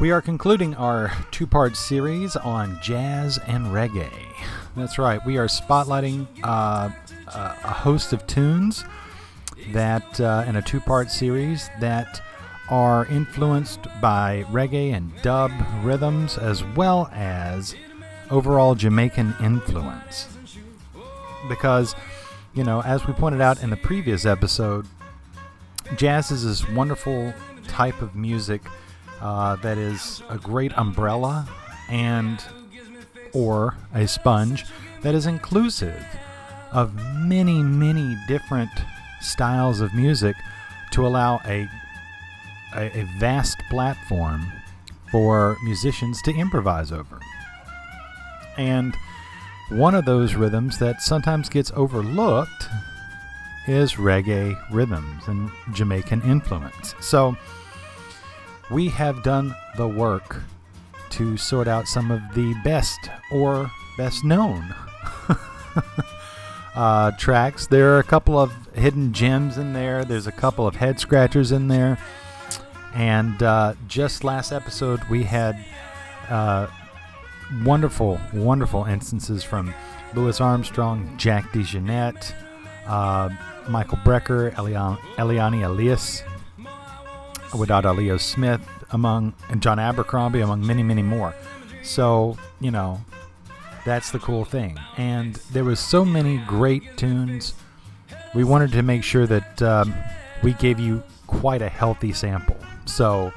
we are concluding our two part series on jazz and reggae. That's right, we are spotlighting uh, a host of tunes that, uh, in a two part series, that are influenced by reggae and dub rhythms as well as overall Jamaican influence. Because, you know, as we pointed out in the previous episode, jazz is this wonderful type of music uh, that is a great umbrella and or a sponge that is inclusive of many many different styles of music to allow a, a, a vast platform for musicians to improvise over and one of those rhythms that sometimes gets overlooked is reggae rhythms and Jamaican influence. So, we have done the work to sort out some of the best or best known uh, tracks. There are a couple of hidden gems in there, there's a couple of head scratchers in there. And uh, just last episode, we had uh, wonderful, wonderful instances from Louis Armstrong, Jack DeJohnette, uh, Michael Brecker, Elian, Eliane Elias, Wadada Leo Smith, among and John Abercrombie, among many, many more. So you know, that's the cool thing. And there was so many great tunes. We wanted to make sure that um, we gave you quite a healthy sample. So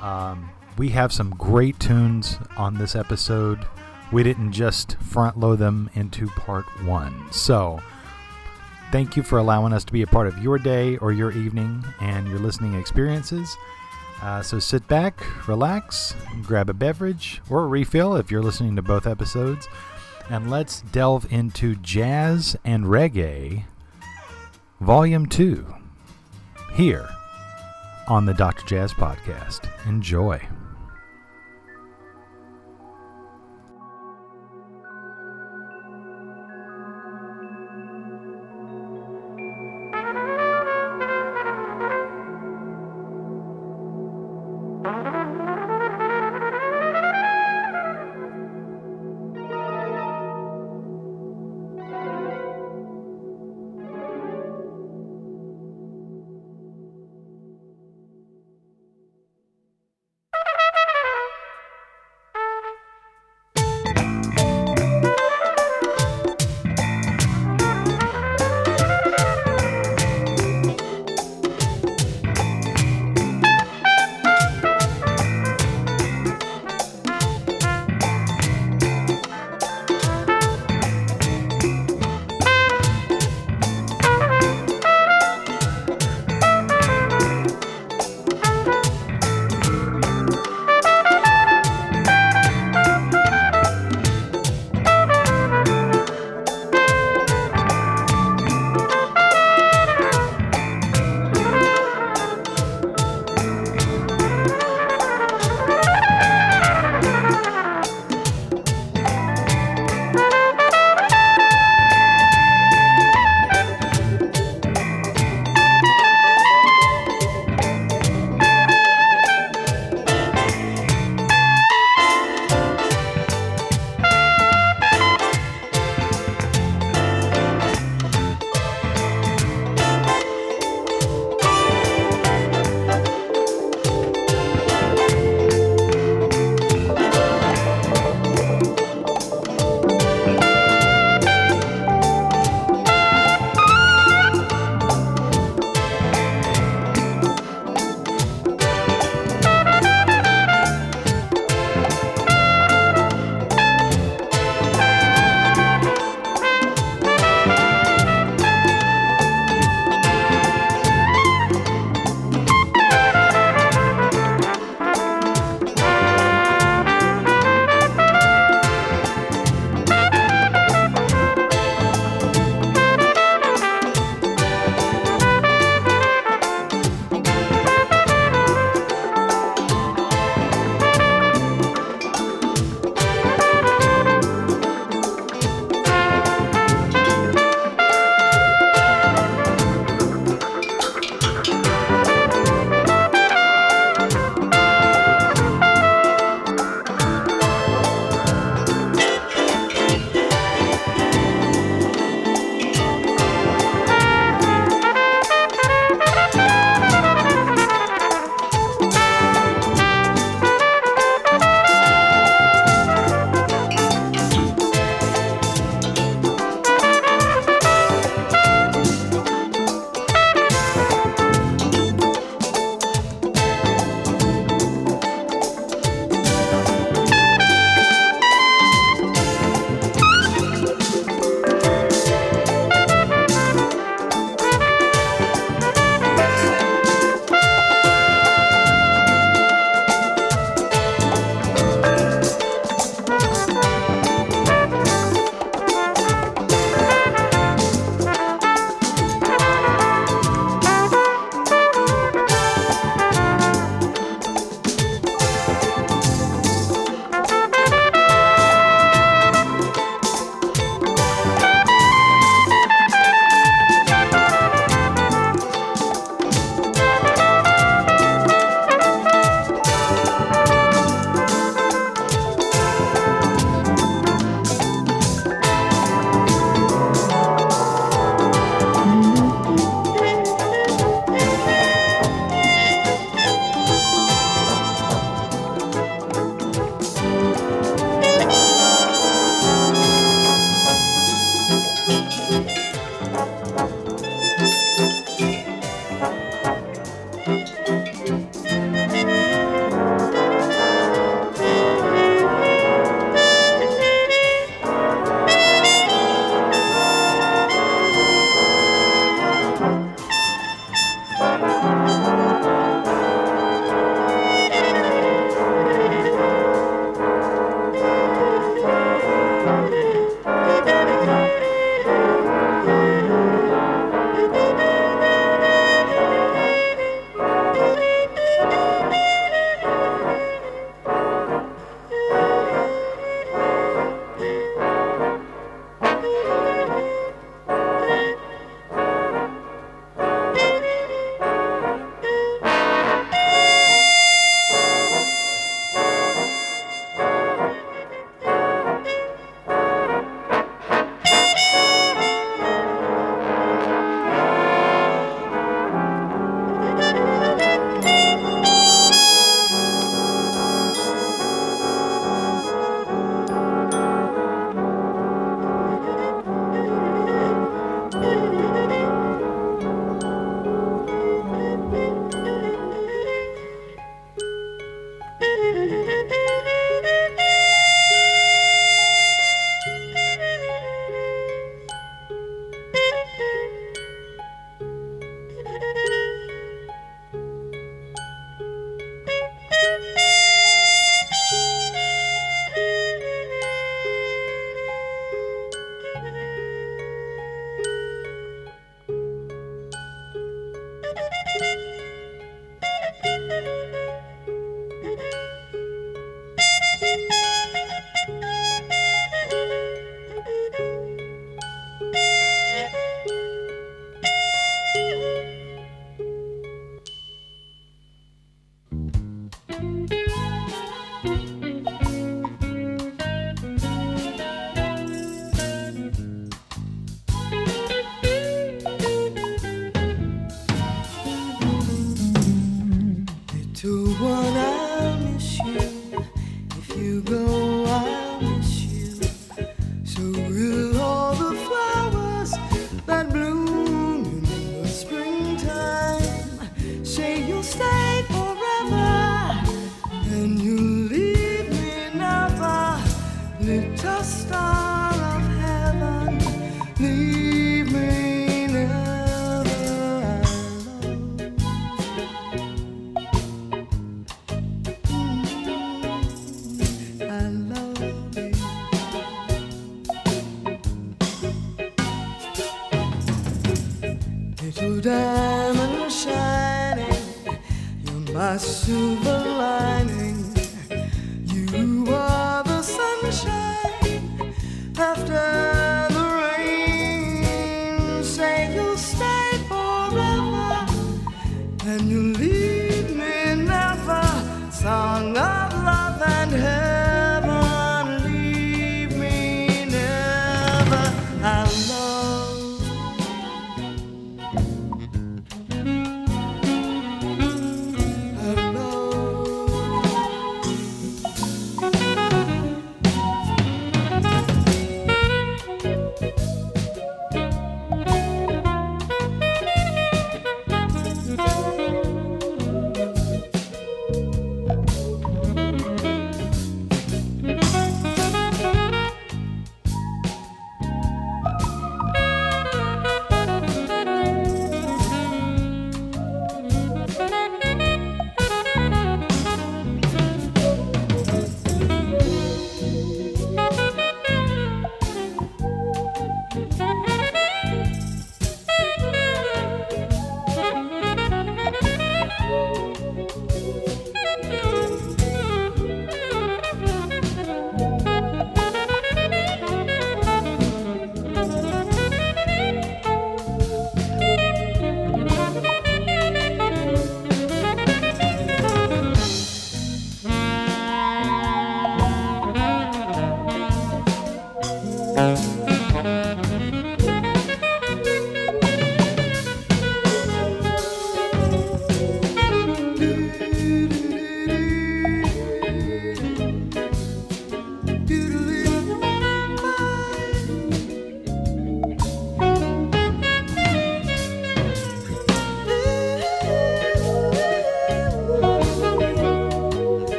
um, we have some great tunes on this episode. We didn't just front load them into part one. So Thank you for allowing us to be a part of your day or your evening and your listening experiences. Uh, so sit back, relax, grab a beverage or a refill if you're listening to both episodes, and let's delve into Jazz and Reggae Volume 2 here on the Dr. Jazz Podcast. Enjoy.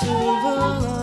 Silver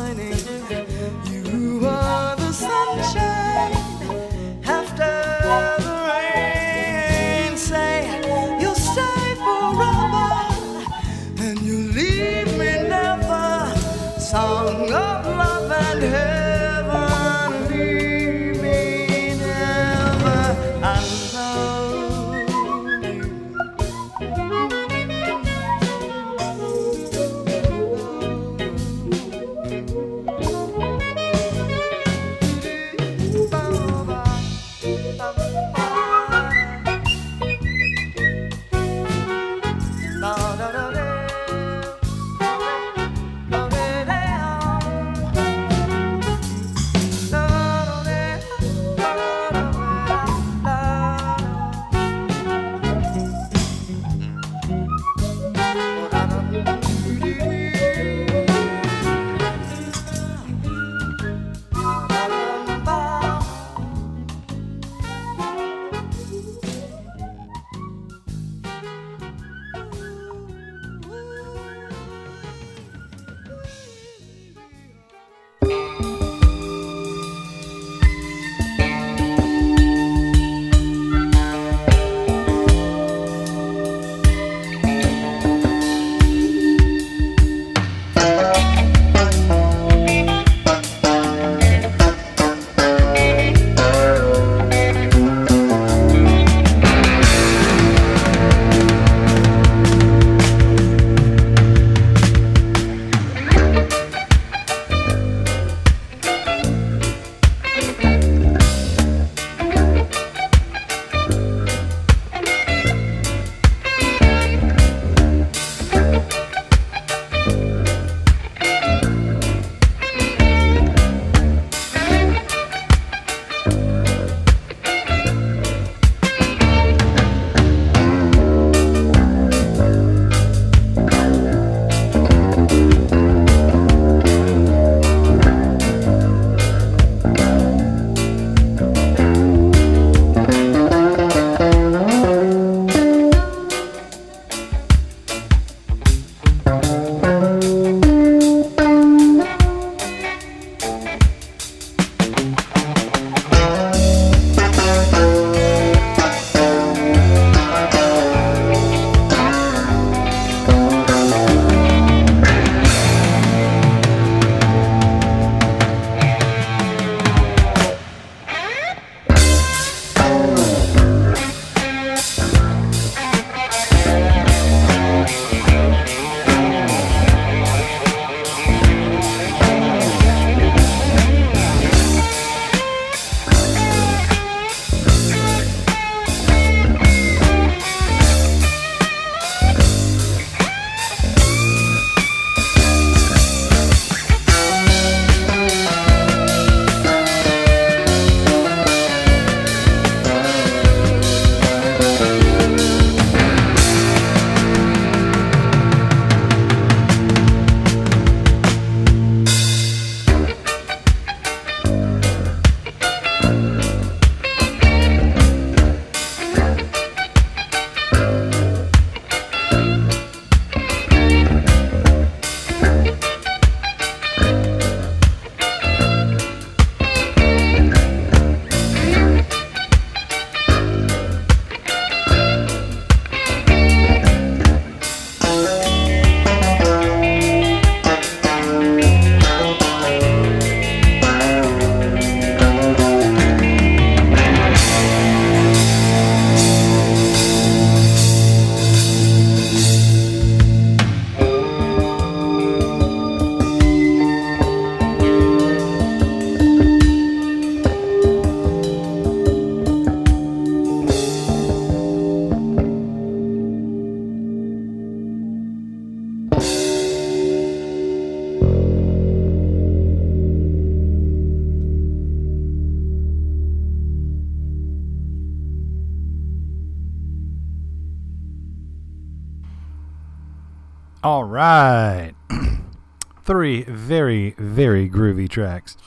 tracks.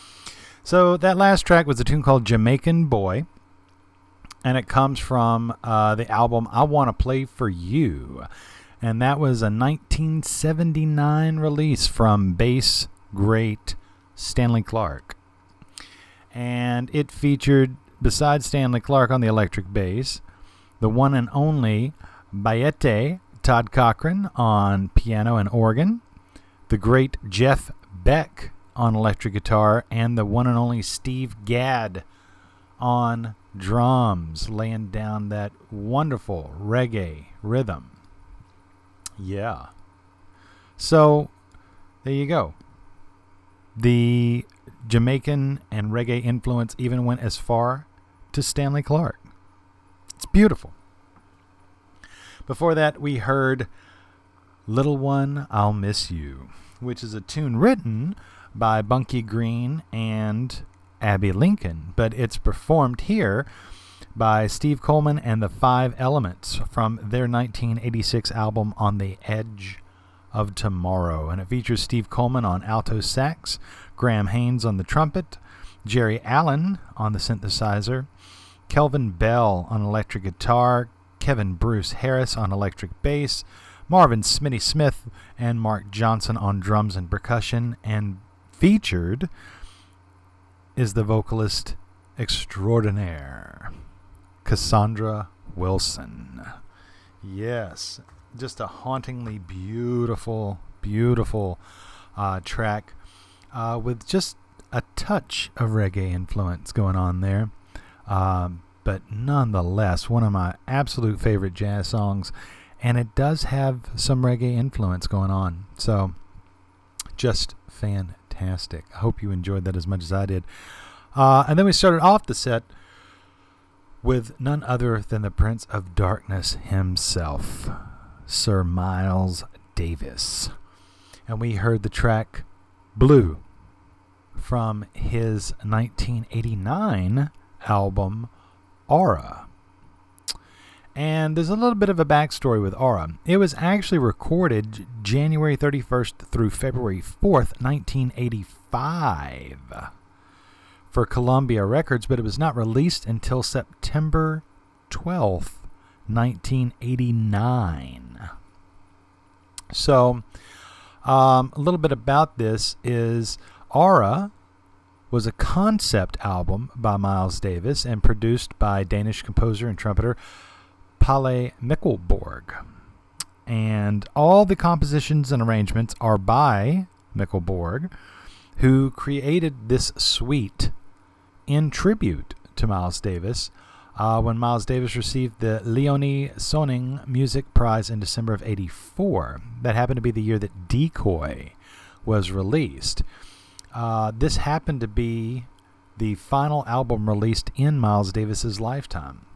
So that last track was a tune called Jamaican Boy, and it comes from uh, the album I Want to Play for You. And that was a 1979 release from bass great Stanley Clarke. And it featured, besides Stanley Clarke on the electric bass, the one and only Bayete Todd Cochran on piano and organ, the great Jeff Beck on electric guitar, and the one and only Steve Gadd on drums, laying down that wonderful reggae rhythm. Yeah. So, there you go. The Jamaican and reggae influence even went as far to Stanley Clarke. It's beautiful. Before that, we heard Little One, I'll Miss You, which is a tune written by Bunky Green and Abbey Lincoln, but it's performed here by Steve Coleman and the Five Elements from their 1986 album On the Edge of Tomorrow. And it features Steve Coleman on alto sax, Graham Haynes on the trumpet, Geri Allen on the synthesizer, Kelvin Bell on electric guitar, Kevin Bruce Harris on electric bass, Marvin Smitty Smith and Mark Johnson on drums and percussion, and featured is the vocalist extraordinaire, Cassandra Wilson. Yes, just a hauntingly beautiful, beautiful uh, track uh, with just a touch of reggae influence going on there. Um, but nonetheless, one of my absolute favorite jazz songs, and it does have some reggae influence going on. So, just fantastic. I hope you enjoyed that as much as I did. Uh, and then we started off the set with none other than the Prince of Darkness himself, Sir Miles Davis. And we heard the track Blue from his 1989 album Aura. And there's a little bit of a backstory with Aura. It was actually recorded January 31st through February 4th, 1985 for Columbia Records, but it was not released until September 12th, 1989. So, um, a little bit about this is Aura was a concept album by Miles Davis and produced by Danish composer and trumpeter Palle Mikkelborg. And all the compositions and arrangements are by Mikkelborg, who created this suite in tribute to Miles Davis uh, when Miles Davis received the Leonie Sonning Music Prize in December of 84. That happened to be the year that Decoy was released. Uh, this happened to be the final album released in Miles Davis's lifetime.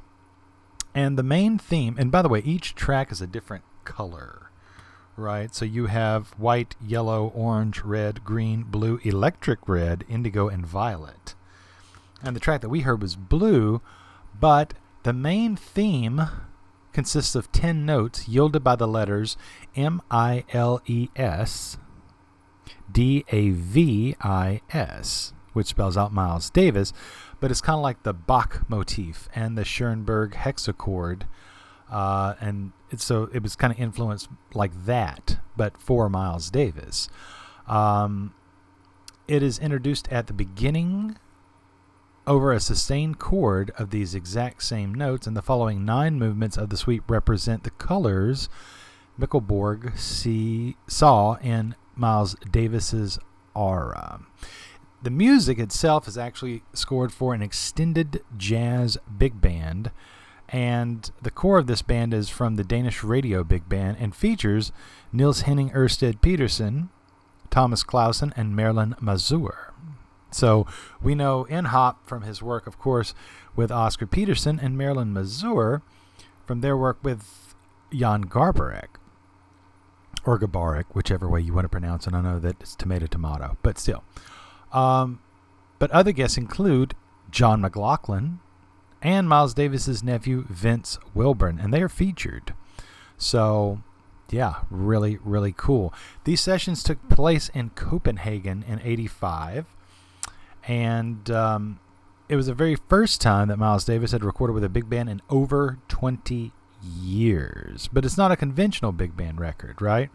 And the main theme, and by the way, each track is a different color, right? So you have white, yellow, orange, red, green, blue, electric red, indigo, and violet. And the track that we heard was blue, but the main theme consists of 10 notes yielded by the letters M I L E S D A V I S, which spells out Miles Davis, but it's kind of like the Bach motif and the Schoenberg hexachord. Uh, and it, so it was kind of influenced like that, but for Miles Davis. Um, it is introduced at the beginning over a sustained chord of these exact same notes, and the following nine movements of the suite represent the colors Mikkelborg see, saw in Miles Davis's aura. The music itself is actually scored for an extended jazz big band, and the core of this band is from the Danish radio big band and features Nils Henning Ørsted Pedersen, Thomas Clausen, and Marilyn Mazur. So we know NHØP from his work, of course, with Oscar Peterson and Marilyn Mazur from their work with Jan Garbarek or Gabarek, whichever way you want to pronounce it. I know that it's tomato tomato, but still. Um, but other guests include John McLaughlin and Miles Davis's nephew Vince Wilburn, and they are featured. So yeah, really, really cool. These sessions took place in Copenhagen in 85. And um, it was the very first time that Miles Davis had recorded with a big band in over 20 years. But it's not a conventional big band record, right?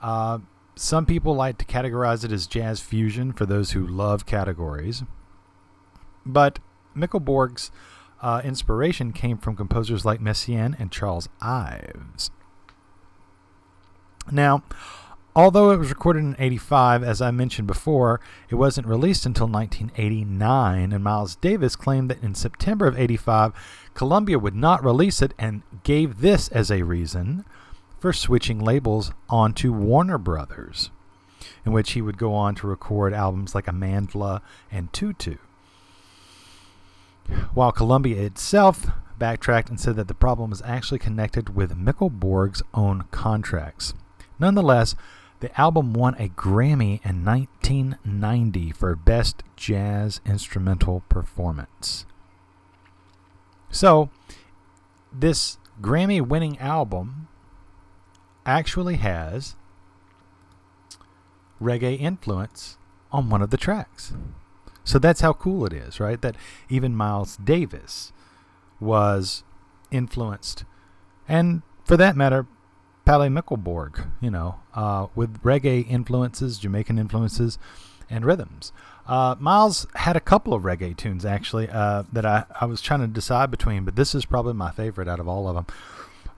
Uh, some people like to categorize it as jazz fusion for those who love categories. But Mikkelborg's uh, inspiration came from composers like Messiaen and Charles Ives. Now, although it was recorded in 85, as I mentioned before, it wasn't released until 1989, and Miles Davis claimed that in September of 85, Columbia would not release it and gave this as a reason for switching labels onto Warner Brothers, in which he would go on to record albums like Amandla and Tutu. While Columbia itself backtracked and said that the problem was actually connected with Mikkelborg's own contracts. Nonetheless, the album won a Grammy in 1990 for Best Jazz Instrumental Performance. So, this Grammy winning album actually has reggae influence on one of the tracks. So that's how cool it is, right? That even Miles Davis was influenced, and for that matter, Palle Mikkel you know, uh, with reggae influences, Jamaican influences, and rhythms. Uh, Miles had a couple of reggae tunes actually uh, that I, I was trying to decide between, but this is probably my favorite out of all of them.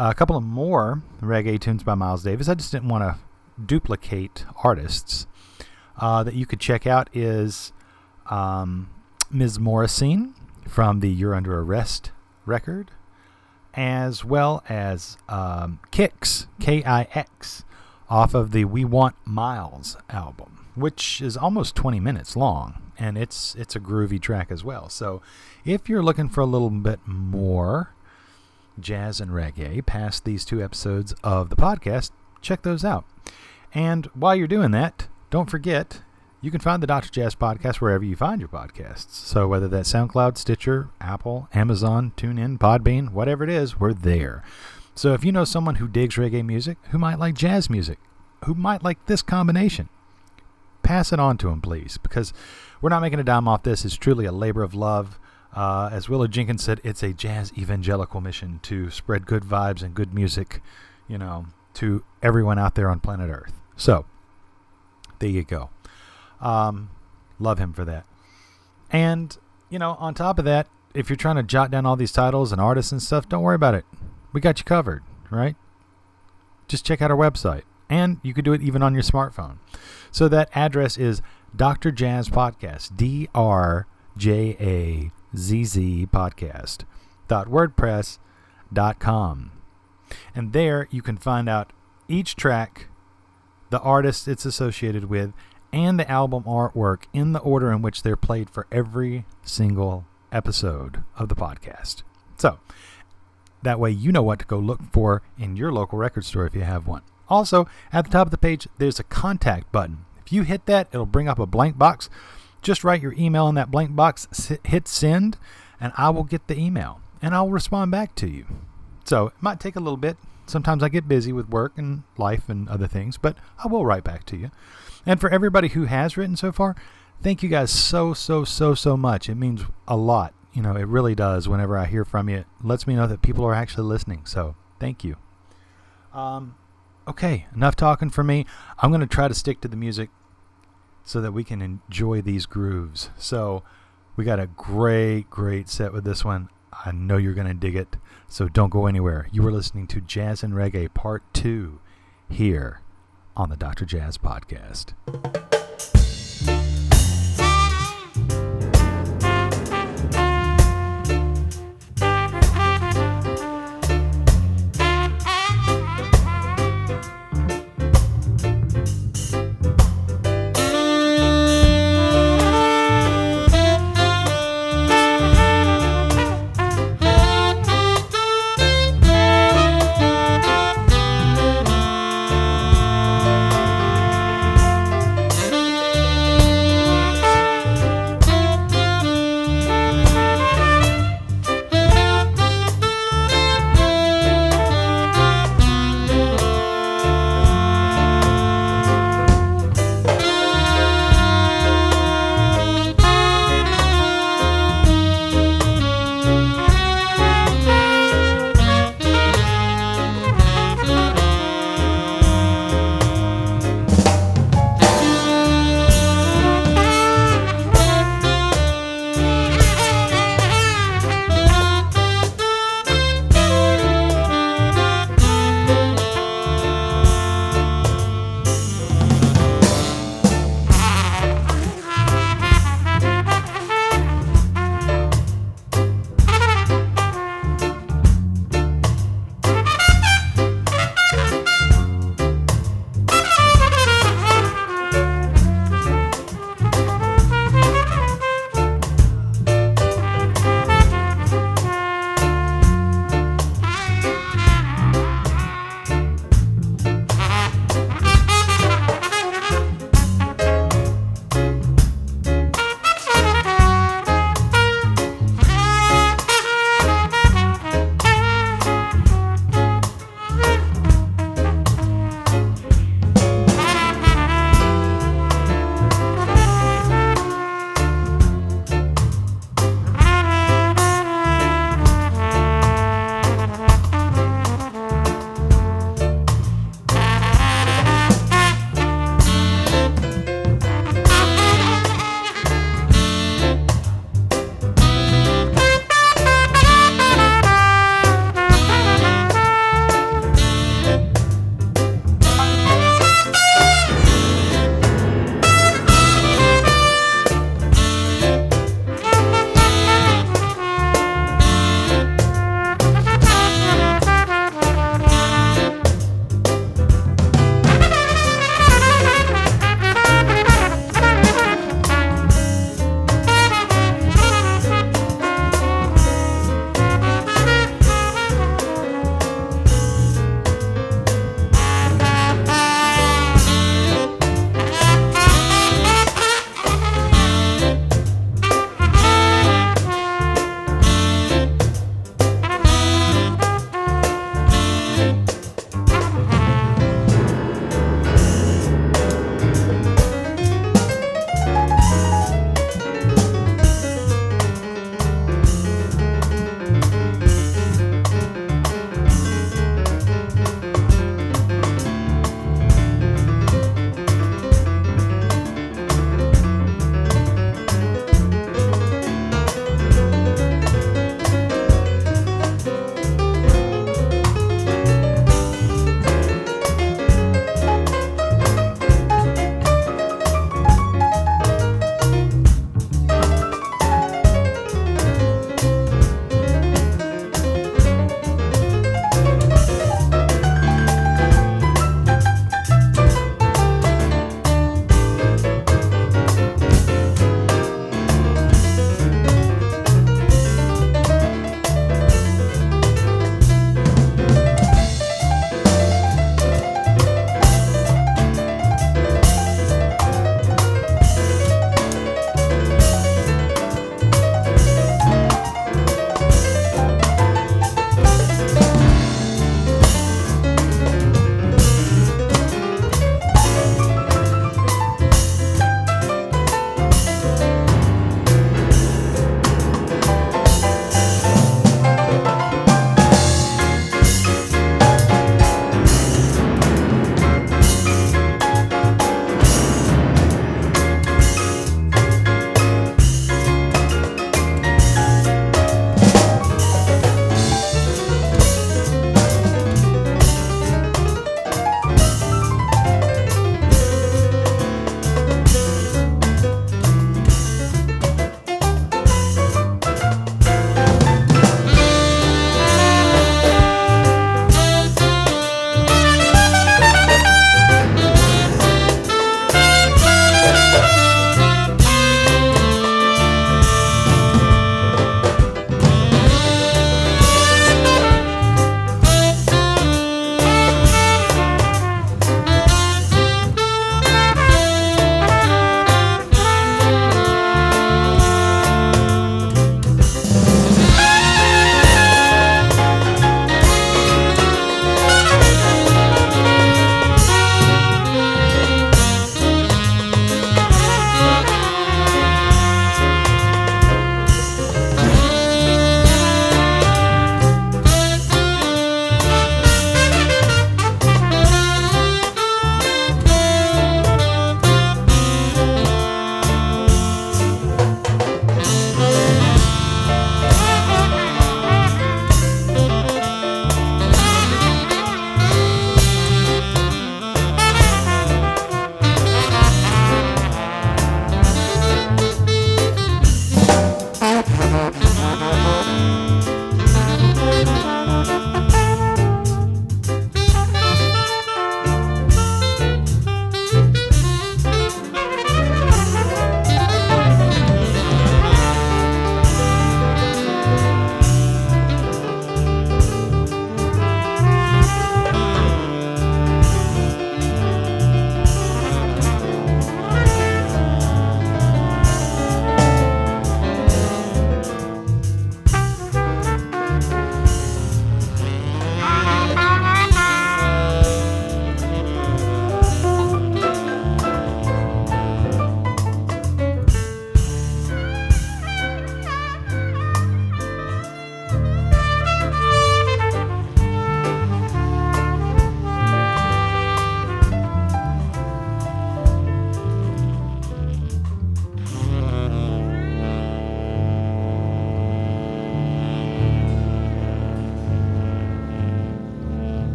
A couple of more reggae tunes by Miles Davis. I just didn't want to duplicate artists. Uh, that you could check out is um, Ms. Morrisine from the You're Under Arrest record as well as um, Kix, K I X, off of the We Want Miles album, which is almost 20 minutes long, and it's it's a groovy track as well. So, if you're looking for a little bit more jazz and reggae past these two episodes of the podcast, check those out. And while you're doing that, don't forget you can find the Dr. Jazz podcast wherever you find your podcasts. So whether that's SoundCloud, Stitcher, Apple, Amazon, TuneIn, Podbean, whatever it is, we're there. So if you know someone who digs reggae music, who might like jazz music, who might like this combination, pass it on to them, please, because we're not making a dime off this. It's truly a labor of love. Uh, as Willow Jenkins said, it's a jazz evangelical mission to spread good vibes and good music, you know, to everyone out there on planet Earth. So, there you go. Um, love him for that. And, you know, on top of that, if you're trying to jot down all these titles and artists and stuff, don't worry about it. We got you covered, right? Just check out our website. And you can do it even on your smartphone. So that address is Dr. Jazz Podcast, D R J A Z Z Podcast, dot WordPress dot com. And there you can find out each track, the artist it's associated with, and the album artwork in the order in which they're played for every single episode of the podcast. So, that way you know what to go look for in your local record store if you have one. Also, at the top of the page, there's a contact button. If you hit that, it'll bring up a blank box. Just write your email in that blank box, hit send, and I will get the email and I'll respond back to you. So, it might take a little bit. Sometimes I get busy with work and life and other things, but I will write back to you. And for everybody who has written so far, thank you guys so, so, so, so much. It means a lot. You know, it really does whenever I hear from you. It lets me know that people are actually listening. So thank you. Um, okay, enough talking for me. I'm going to try to stick to the music so that we can enjoy these grooves. So we got a great, great set with this one. I know you're going to dig it. So don't go anywhere. You are listening to Jazz and Reggae Part 2 here on the Dr. Jazz Podcast.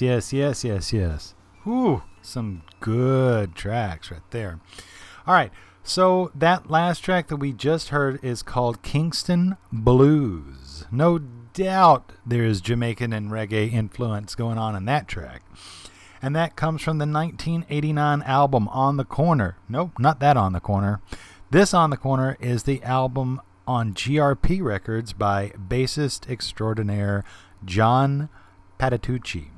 Yes, yes, yes, yes. Whew, some good tracks right there. All right, so that last track that we just heard is called Kingston Blues. No doubt there is Jamaican and reggae influence going on in that track. And that comes from the 1989 album On the Corner. Nope, not that On the Corner. This On the Corner is the album on GRP Records by bassist extraordinaire John Patitucci.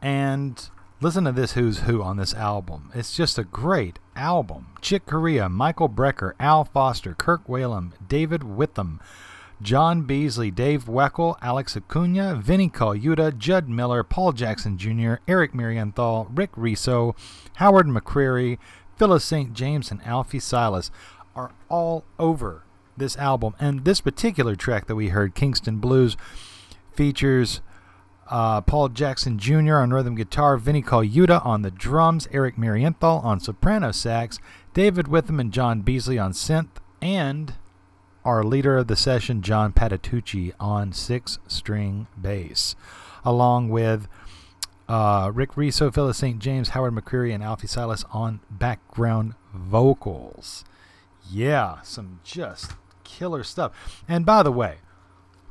And listen to this who's who on this album. It's just a great album. Chick Corea, Michael Brecker, Al Foster, Kirk Whalum, David Witham, John Beasley, Dave Weckl, Alex Acuna, Vinnie Colaiuta, Judd Miller, Paul Jackson Jr., Eric Marienthal, Rick Riso, Howard McCrary, Phyllis St. James, and Alfie Silas are all over this album. And this particular track that we heard, Kingston Blues, features uh, Paul Jackson Jr. on rhythm guitar, Vinnie Colaiuta on the drums, Eric Marienthal on soprano sax, David Witham and John Beasley on synth, and our leader of the session, John Patitucci, on six string bass, along with uh, Rick Riso, Phyllis St. James, Howard McCrary, and Alfie Silas on background vocals. Yeah, some just killer stuff. And by the way,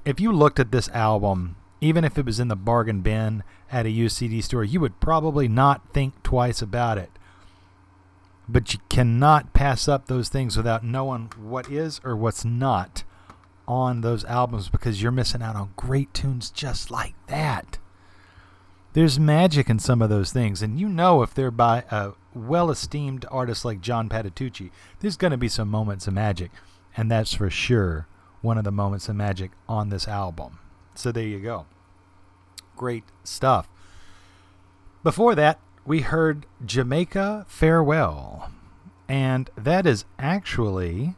if you looked at this album, even if it was in the bargain bin at a UCD store, you would probably not think twice about it. But you cannot pass up those things without knowing what is or what's not on those albums because you're missing out on great tunes just like that. There's magic in some of those things, and you know if they're by a well esteemed artist like John Patitucci, there's going to be some moments of magic, and that's for sure one of the moments of magic on this album. So there you go. Great stuff. Before that, we heard Jamaica Farewell. And that is actually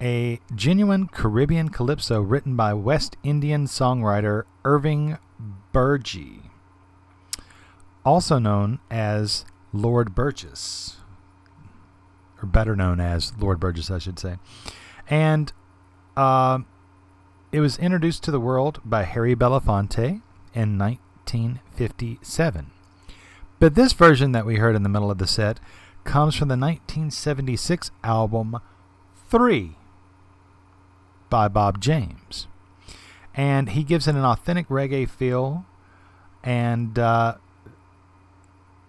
a genuine Caribbean calypso written by West Indian songwriter Irving Burgie, also known as Lord Burgess, or better known as Lord Burgess, I should say. And uh, it was introduced to the world by Harry Belafonte in 1957. But this version that we heard in the middle of the set comes from the 1976 album 3 by Bob James. And he gives it an authentic reggae feel. And uh,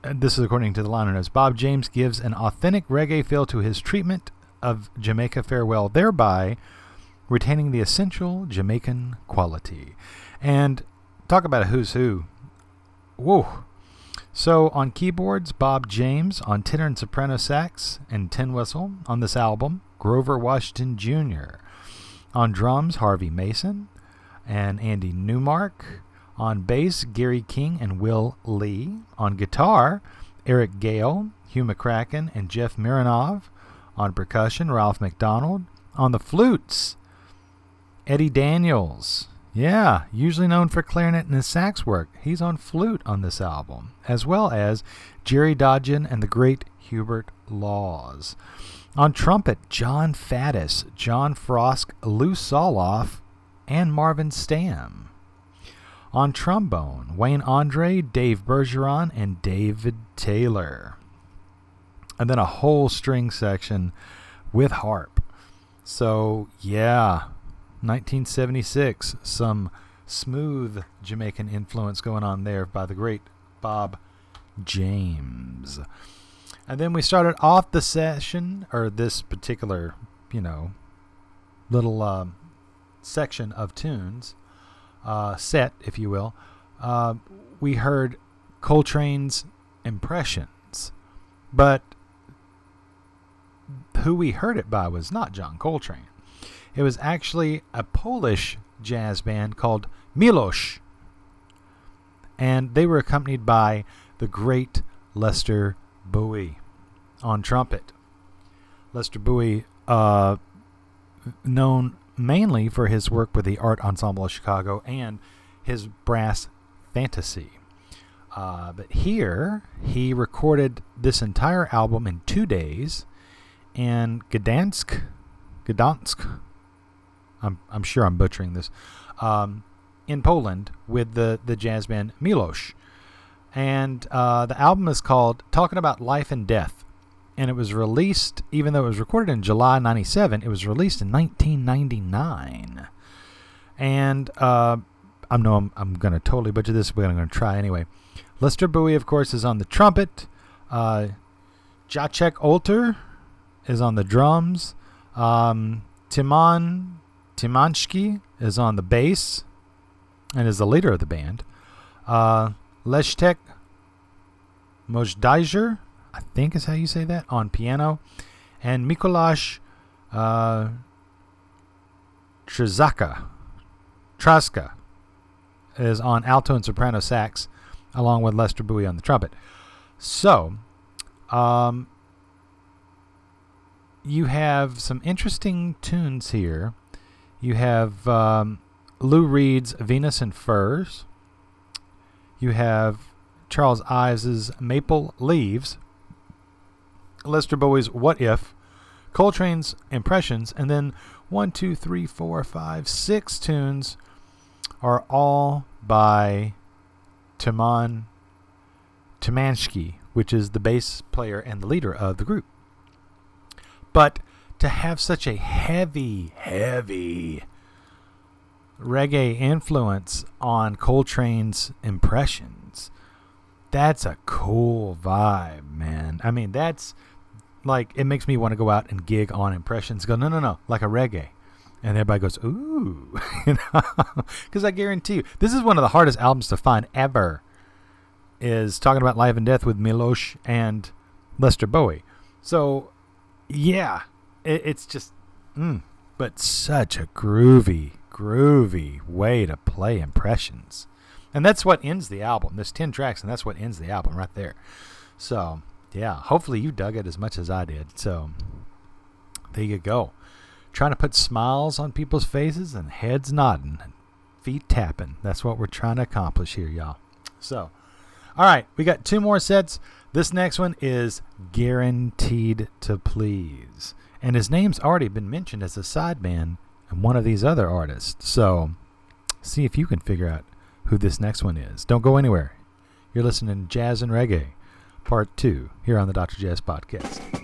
this is according to the liner notes. Bob James gives an authentic reggae feel to his treatment of Jamaica Farewell, thereby retaining the essential Jamaican quality. And talk about a who's who. Whoa. So on keyboards, Bob James, on tenor and soprano sax and tin whistle on this album, Grover Washington Jr. On drums, Harvey Mason and Andy Newmark. On bass, Gary King and Will Lee. On guitar, Eric Gale, Hugh McCracken, and Jeff Mironov. On percussion, Ralph MacDonald. On the flutes, Eddie Daniels, yeah, usually known for clarinet and his sax work, he's on flute on this album, as well as Jerry Dodgion and the great Hubert Laws. On trumpet, Jon Faddis, John Frosk, Lew Soloff, and Marvin Stamm. On trombone, Wayne Andre, Dave Bargeron, and David Taylor. And then a whole string section with harp. So, yeah, 1976. Some smooth Jamaican influence going on there by the great Bob James. And then we started off the session, or this particular, you know, little uh, section of tunes, uh, set, if you will. Uh, we heard Coltrane's Impressions. But who we heard it by was not John Coltrane. It was actually a Polish jazz band called Milosz. And they were accompanied by the great Lester Bowie on trumpet. Lester Bowie, uh, known mainly for his work with the Art Ensemble of Chicago and his brass fantasy. Uh, but here, he recorded this entire album in two days in Gdansk, Gdansk, I'm, I'm sure I'm butchering this. Um, in Poland with the, the jazz band Milosh. And uh, the album is called Talking About Life and Death. And it was released, even though it was recorded in July 97, it was released in 1999. And uh, I know I'm, I'm going to totally butcher this, but I'm going to try anyway. Lester Bowie, of course, is on the trumpet. Uh, Jacek Olter is on the drums. Um, Tymon Tymański is on the bass and is the leader of the band. Uh, Leszek Mojdajzer, I think is how you say that, on piano. And Mikolash uh, Trzaka, Traska is on alto and soprano sax, along with Lester Bowie on the trumpet. So, um, you have some interesting tunes here. You have um, Lou Reed's Venus and Furs. You have Charles Ives's Maple Leaves. Lester Bowie's What If. Coltrane's Impressions. And then one, two, three, four, five, six tunes are all by Tymon Tymański, which is the bass player and the leader of the group. But to have such a heavy, heavy reggae influence on Coltrane's impressions, that's a cool vibe, man. I mean, that's like, it makes me want to go out and gig on impressions. Go, no, no, no, like a reggae. And everybody goes, ooh. Because I guarantee you, this is one of the hardest albums to find ever. Is talking about life and death with Milosh and Lester Bowie. So yeah, it, it's just, mm, but such a groovy, groovy way to play impressions. And that's what ends the album. There's 10 tracks, and that's what ends the album right there. So, yeah, hopefully you dug it as much as I did. So, there you go. Trying to put smiles on people's faces and heads nodding and feet tapping. That's what we're trying to accomplish here, y'all. So, all right, we got two more sets. This next one is Guaranteed to Please. And his name's already been mentioned as a sideman and one of these other artists. So see if you can figure out who this next one is. Don't go anywhere. You're listening to Jazz and Reggae, Part 2, here on the Dr. Jazz Podcast.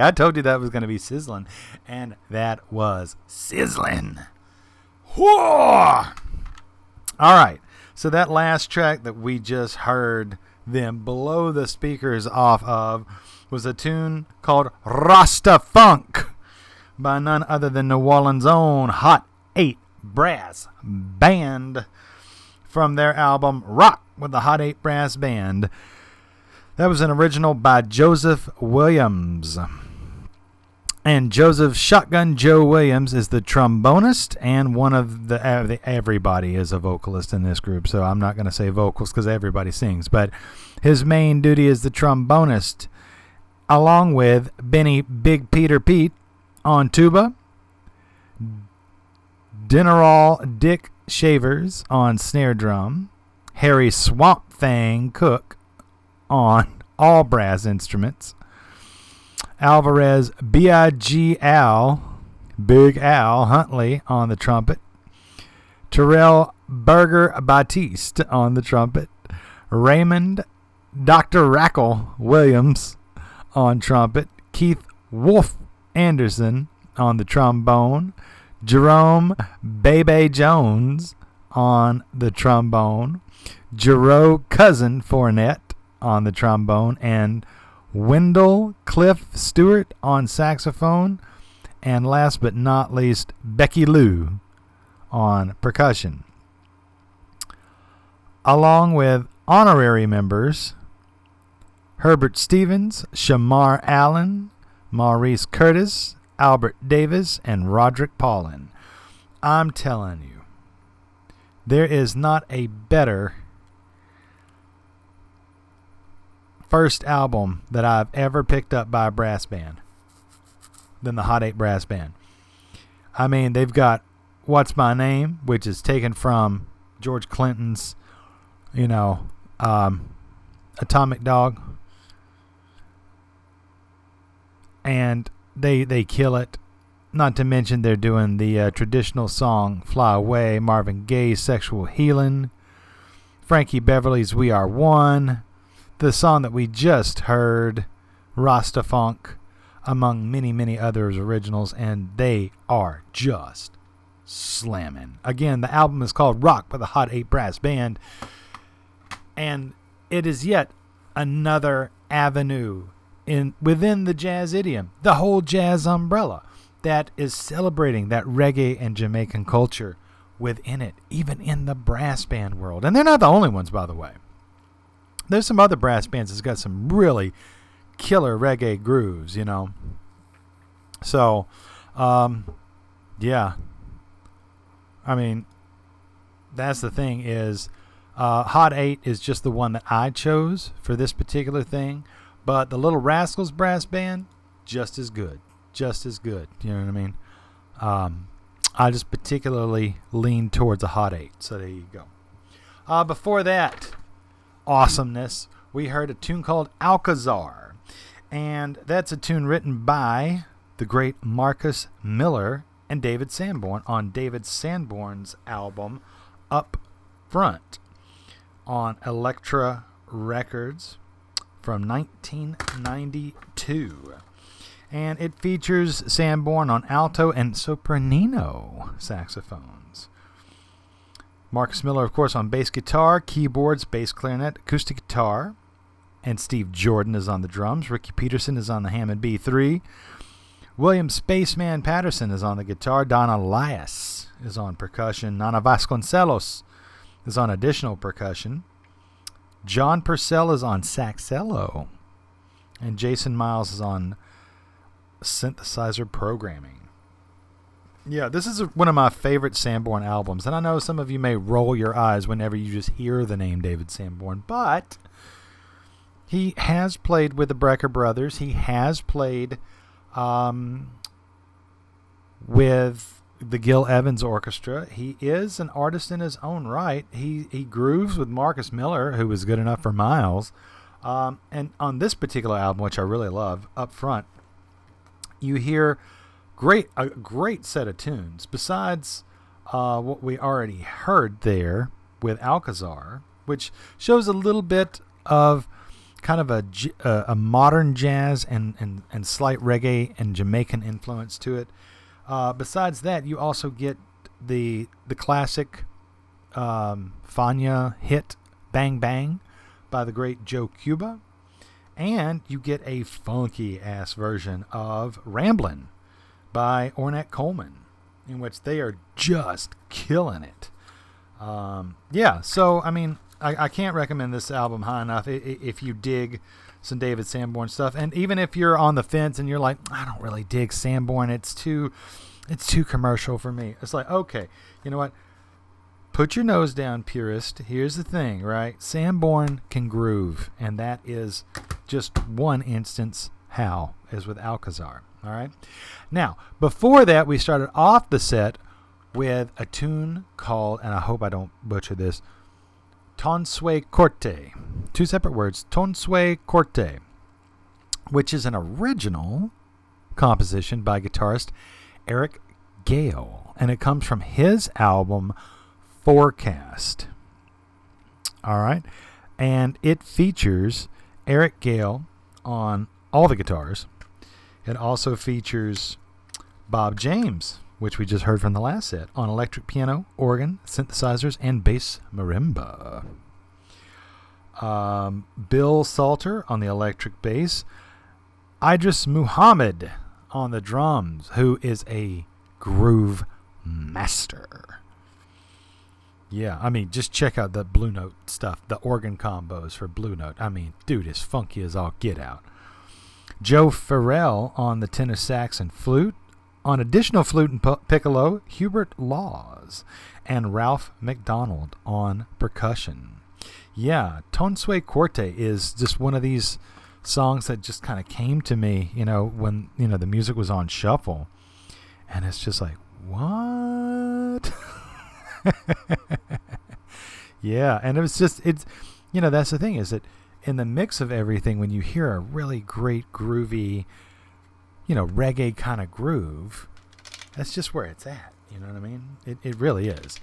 I told you that was going to be sizzling. And that was sizzling. Whoa! All right. So that last track that we just heard them blow the speakers off of was a tune called Rasta Funk by none other than New Orleans' own Hot 8 Brass Band from their album Rock with the Hot 8 Brass Band. That was an original by Joseph Williams. And Joseph Shotgun Joe Williams is the trombonist, and one of the, uh, everybody is a vocalist in this group. So I'm not going to say vocals because everybody sings, but his main duty is the trombonist, along with Benny Big Peter Pete on tuba, Dinerral Dick Shavers on snare drum, Harry Swamp Thang Cook on all brass instruments. Alvarez B.I.G. Al, Big Al Huntley on the trumpet. Terrell Berger Batiste on the trumpet. Raymond Dr. Rackle Williams on trumpet. Keith Wolf Anderson on the trombone. Jerome Bebe Jones on the trombone. Jerome Cousin Fournette on the trombone. And Wendell Cliff Stewart on saxophone, and last but not least, Becky Lou on percussion. Along with honorary members Herbert Stevens, Shamarr Allen, Maurice Curtis, Albert Davis, and Roderick Paulin. I'm telling you, there is not a better first album that I've ever picked up by a brass band than the Hot 8 Brass Band. I mean, they've got What's My Name, which is taken from George Clinton's, you know, um, Atomic Dog. And they they kill it. Not to mention they're doing the uh, traditional song "Fly Away," Marvin Gaye's "Sexual Healing," Frankie Beverly's "We Are One," the song that we just heard, Rasta Funk, among many, many others originals, and they are just slamming. Again, the album is called Rock by the Hot 8 Brass Band, and it is yet another avenue in within the jazz idiom, the whole jazz umbrella that is celebrating that reggae and Jamaican culture within it, even in the brass band world. And they're not the only ones, by the way. There's some other brass bands that's got some really killer reggae grooves, you know. So, um, yeah. I mean, that's the thing is, uh, Hot 8 is just the one that I chose for this particular thing. But the Little Rascals Brass Band, just as good. Just as good. You know what I mean? Um, I just particularly lean towards a Hot 8. So there you go. Uh, before that, awesomeness, we heard a tune called Alcazar. And that's a tune written by the great Marcus Miller and David Sanborn on David Sanborn's album Up Front on Elektra Records from 1992. And it features Sanborn on alto and sopranino saxophones. Marcus Miller, of course, on bass guitar, keyboards, bass clarinet, acoustic guitar. And Steve Jordan is on the drums. Ricky Peterson is on the Hammond B3. William Spaceman Patterson is on the guitar. Don Alias is on percussion. Nana Vasconcelos is on additional percussion. John Purcell is on saxello. And Jason Miles is on synthesizer programming. Yeah, this is one of my favorite Sanborn albums. And I know some of you may roll your eyes whenever you just hear the name David Sanborn, but he has played with the Brecker Brothers. He has played um, with the Gil Evans Orchestra. He is an artist in his own right. He he grooves with Marcus Miller, who was good enough for Miles. Um, and on this particular album, which I really love, up front, you hear great a great set of tunes. Besides uh, what we already heard there with Alcazar, which shows a little bit of kind of a, uh, a modern jazz and, and, and slight reggae and Jamaican influence to it. Uh, besides that, you also get the the classic um, Fania hit "Bang Bang" by the great Joe Cuba, and you get a funky ass version of "Ramblin'" by Ornette Coleman, in which they are just killing it. Um, yeah, so I mean, I, I can't recommend this album high enough if you dig some David Sanborn stuff, and even if you're on the fence and you're like, I don't really dig Sanborn, it's too, it's too commercial for me. It's like, okay, you know what? Put your nose down, purist. Here's the thing, right? Sanborn can groove, and that is just one instance how, as with Alcazar. All right. Now, before that, we started off the set with a tune called, and I hope I don't butcher this, Tonsue Corte. Two separate words, Tonsue Corte, which is an original composition by guitarist Eric Gale, and it comes from his album Forecast. All right. And it features Eric Gale on all the guitars. It also features Bob James, which we just heard from the last set, on electric piano, organ, synthesizers, and bass marimba. Um, Bill Salter on the electric bass. Idris Muhammad on the drums, who is a groove master. Yeah, I mean, just check out the Blue Note stuff, the organ combos for Blue Note. I mean, dude is funky as all get out. Joe Farrell on the tenor sax and flute. On additional flute and piccolo, Hubert Laws and Ralph MacDonald on percussion. Yeah, Tonsue Corte is just one of these songs that just kind of came to me, you know, when, you know, the music was on shuffle. And it's just like, what? yeah, and it was just it's you know, that's the thing is that in the mix of everything when you hear a really great groovy you know, reggae kind of groove, that's just where it's at. You know what I mean? It it really is.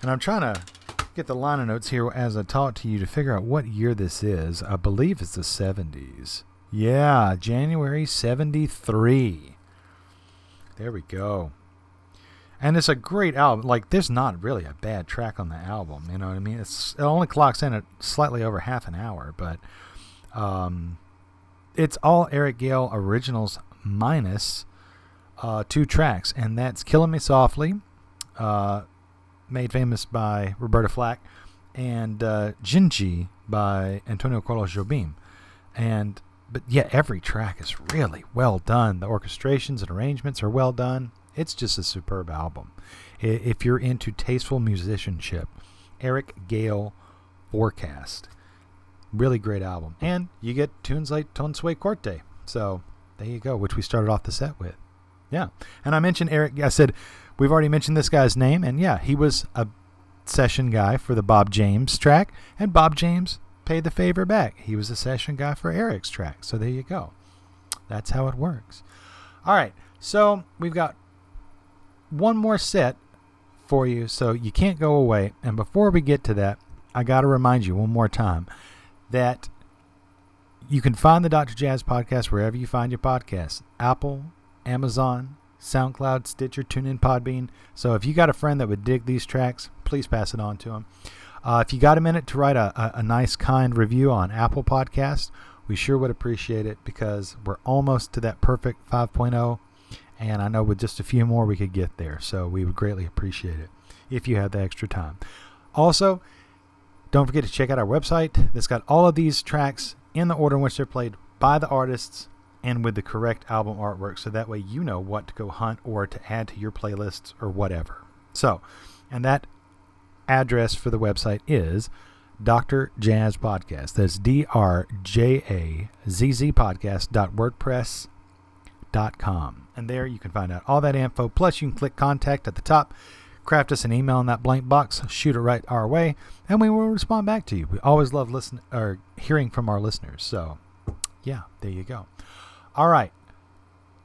And I'm trying to get the liner notes here as I talk to you to figure out what year this is. I believe it's the 70s. Yeah, January 73. There we go. And it's a great album. Like, there's not really a bad track on the album. You know what I mean? It's it only clocks in at slightly over half an hour, but um, it's all Eric Gale originals minus uh, two tracks, and that's "Killing Me Softly," uh, made famous by Roberta Flack, and uh, "Dindi" by Antonio Carlos Jobim. And but yet every track is really well done. The orchestrations and arrangements are well done. It's just a superb album. If you're into tasteful musicianship, Eric Gale Forecast. Really great album. And you get tunes like Tonsue Corte. So there you go, which we started off the set with. Yeah. And I mentioned Eric, I said, we've already mentioned this guy's name. And yeah, he was a session guy for the Bob James track. And Bob James paid the favor back. He was a session guy for Eric's track. So there you go. That's how it works. All right. So we've got one more set for you. So you can't go away. And before we get to that, I got to remind you one more time that you can find the Dr. Jazz podcast wherever you find your podcasts Apple, Amazon, SoundCloud, Stitcher, TuneIn, Podbean. So if you got a friend that would dig these tracks, please pass it on to them. Uh, if you got a minute to write a, a, a nice, kind review on Apple Podcasts, we sure would appreciate it because we're almost to that perfect 5.0. And I know with just a few more, we could get there. So we would greatly appreciate it if you have the extra time. Also, don't forget to check out our website that's got all of these tracks in the order in which they're played by the artists and with the correct album artwork so that way you know what to go hunt or to add to your playlists or whatever. So, and that address for the website is Dr. Jazz Podcast. That's D R J A Z Z podcast.wordpress.com. And there you can find out all that info. Plus, you can click contact at the top, craft us an email in that blank box, shoot it right our way, and we will respond back to you. We always love listen or hearing from our listeners. So, yeah, there you go. All right.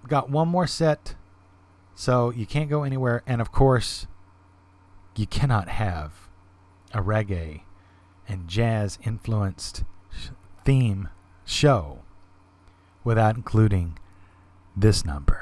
Got one more set. So you can't go anywhere. And of course, you cannot have a reggae and jazz influenced theme show without including this number.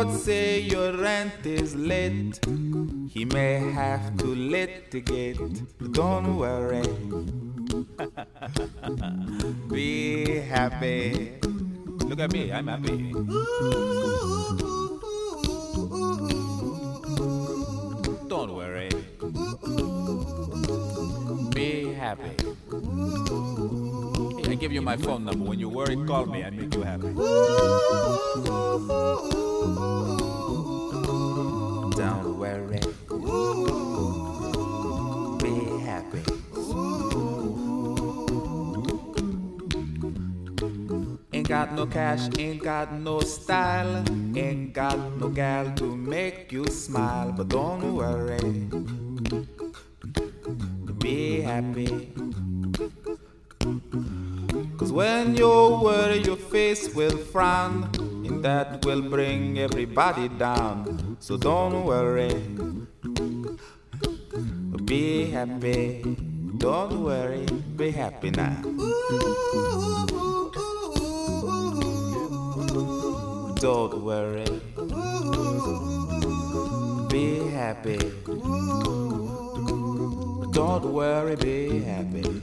landlord say your rent is late. He may have to litigate. Don't worry. Be happy. Look at me, I'm happy. Don't worry. Be happy. I give you my phone number. When you worry, call me. I make you happy. Don't worry. Be happy. Ain't got no cash, ain't got no style, ain't got no gal to make you smile, but don't worry. That will bring everybody down. So don't worry. Be happy. Don't worry. Be happy now. Don't worry. Be happy. Don't worry, be happy.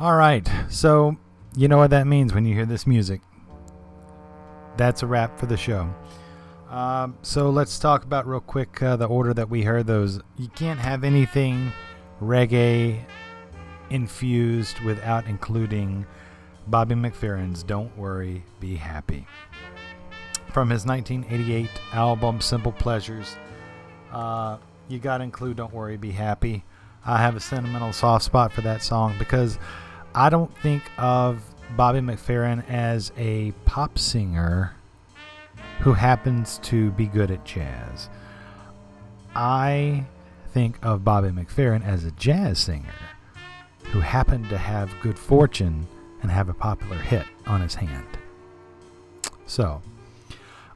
All right. So, you know what that means when you hear this music. That's a wrap for the show. Um, so let's talk about real quick uh, the order that we heard those. You can't have anything reggae infused without including Bobby McFerrin's Don't Worry, Be Happy. From his 1988 album Simple Pleasures, uh, you got to include Don't Worry, Be Happy. I have a sentimental soft spot for that song because I don't think of Bobby McFerrin as a pop singer who happens to be good at jazz. I think of Bobby McFerrin as a jazz singer who happened to have good fortune and have a popular hit on his hand. So,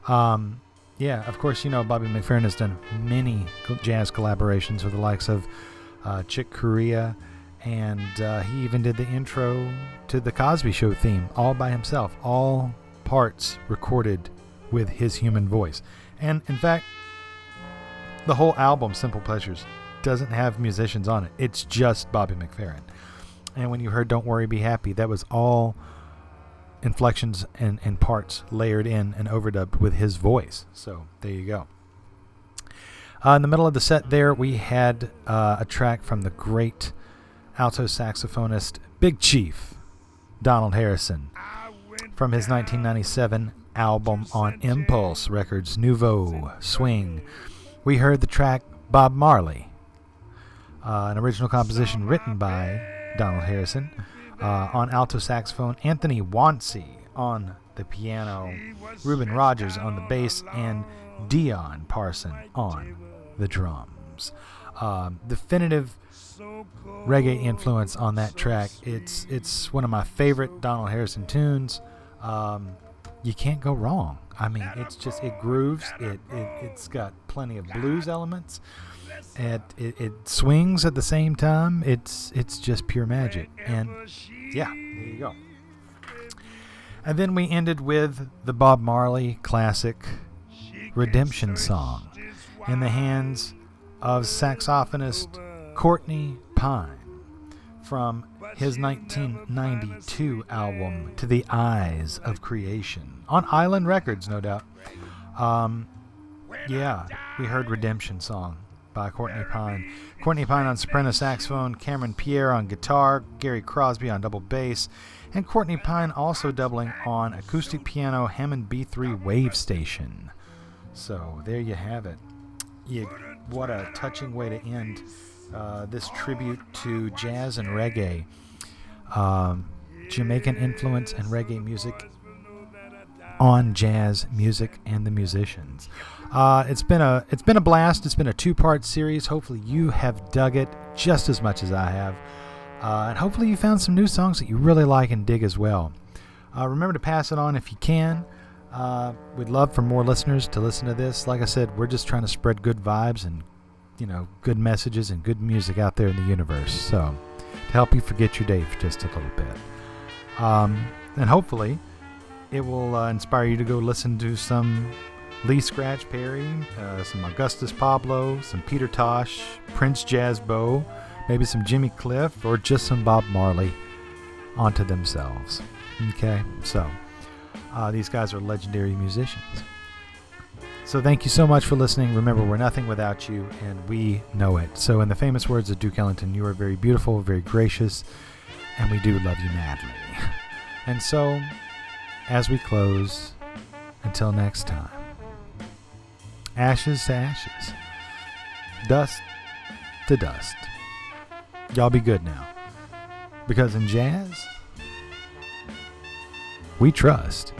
um, yeah, of course, you know, Bobby McFerrin has done many jazz collaborations with the likes of uh, Chick Corea, and uh, he even did the intro to the Cosby Show theme all by himself, all parts recorded with his human voice. And in fact, the whole album, Simple Pleasures, doesn't have musicians on it. It's just Bobby McFerrin. And when you heard Don't Worry, Be Happy, that was all inflections and, and parts layered in and overdubbed with his voice. So there you go. Uh, in the middle of the set, there we had uh, a track from the great alto saxophonist Big Chief Donald Harrison from his 1997 album on Impulse Records Nouveau Swing. We heard the track Bob Marley, uh, an original composition written by Donald Harrison. Uh, on alto saxophone, Anthony Wonsey on the piano, Reuben Rogers on the bass, and Dion Parson on the drums. Um, definitive reggae influence on that track. It's it's one of my favorite Donald Harrison tunes. Um, you can't go wrong. I mean, it's just it grooves. It, it it's got plenty of blues elements. It, it it swings at the same time. It's it's just pure magic. And yeah, there you go. And then we ended with the Bob Marley classic Redemption Song in the hands of saxophonist Courtney Pine from his 1992 album To the Eyes of Creation on Island Records, no doubt. Um, yeah, we heard Redemption Song by Courtney Pine. Courtney Pine on soprano saxophone, Cameron Pierre on guitar, Gary Crosby on double bass, and Courtney Pine also doubling on acoustic piano Hammond B3 Wave Station. So there you have it. You, what a touching way to end uh, this tribute to jazz and reggae. Um, Jamaican influence and reggae music on jazz music and the musicians. Uh, it's been a it's been a blast. It's been a two-part series. Hopefully you have dug it just as much as I have, uh, and hopefully you found some new songs that you really like and dig as well. Uh, remember to pass it on if you can. Uh, we'd love for more listeners to listen to this. Like I said, we're just trying to spread good vibes and you know good messages and good music out there in the universe. So to help you forget your day for just a little bit, um, and hopefully it will uh, inspire you to go listen to some Lee Scratch Perry, uh, some Augustus Pablo, some Peter Tosh, Prince Jazzbo, maybe some Jimmy Cliff, or just some Bob Marley onto themselves. Okay, so uh, these guys are legendary musicians. So thank you so much for listening. Remember, we're nothing without you, and we know it. So, in the famous words of Duke Ellington, you are very beautiful, very gracious, and we do love you madly. And so, as we close, until next time, ashes to ashes, dust to dust. Y'all be good now. Because in jazz, we trust.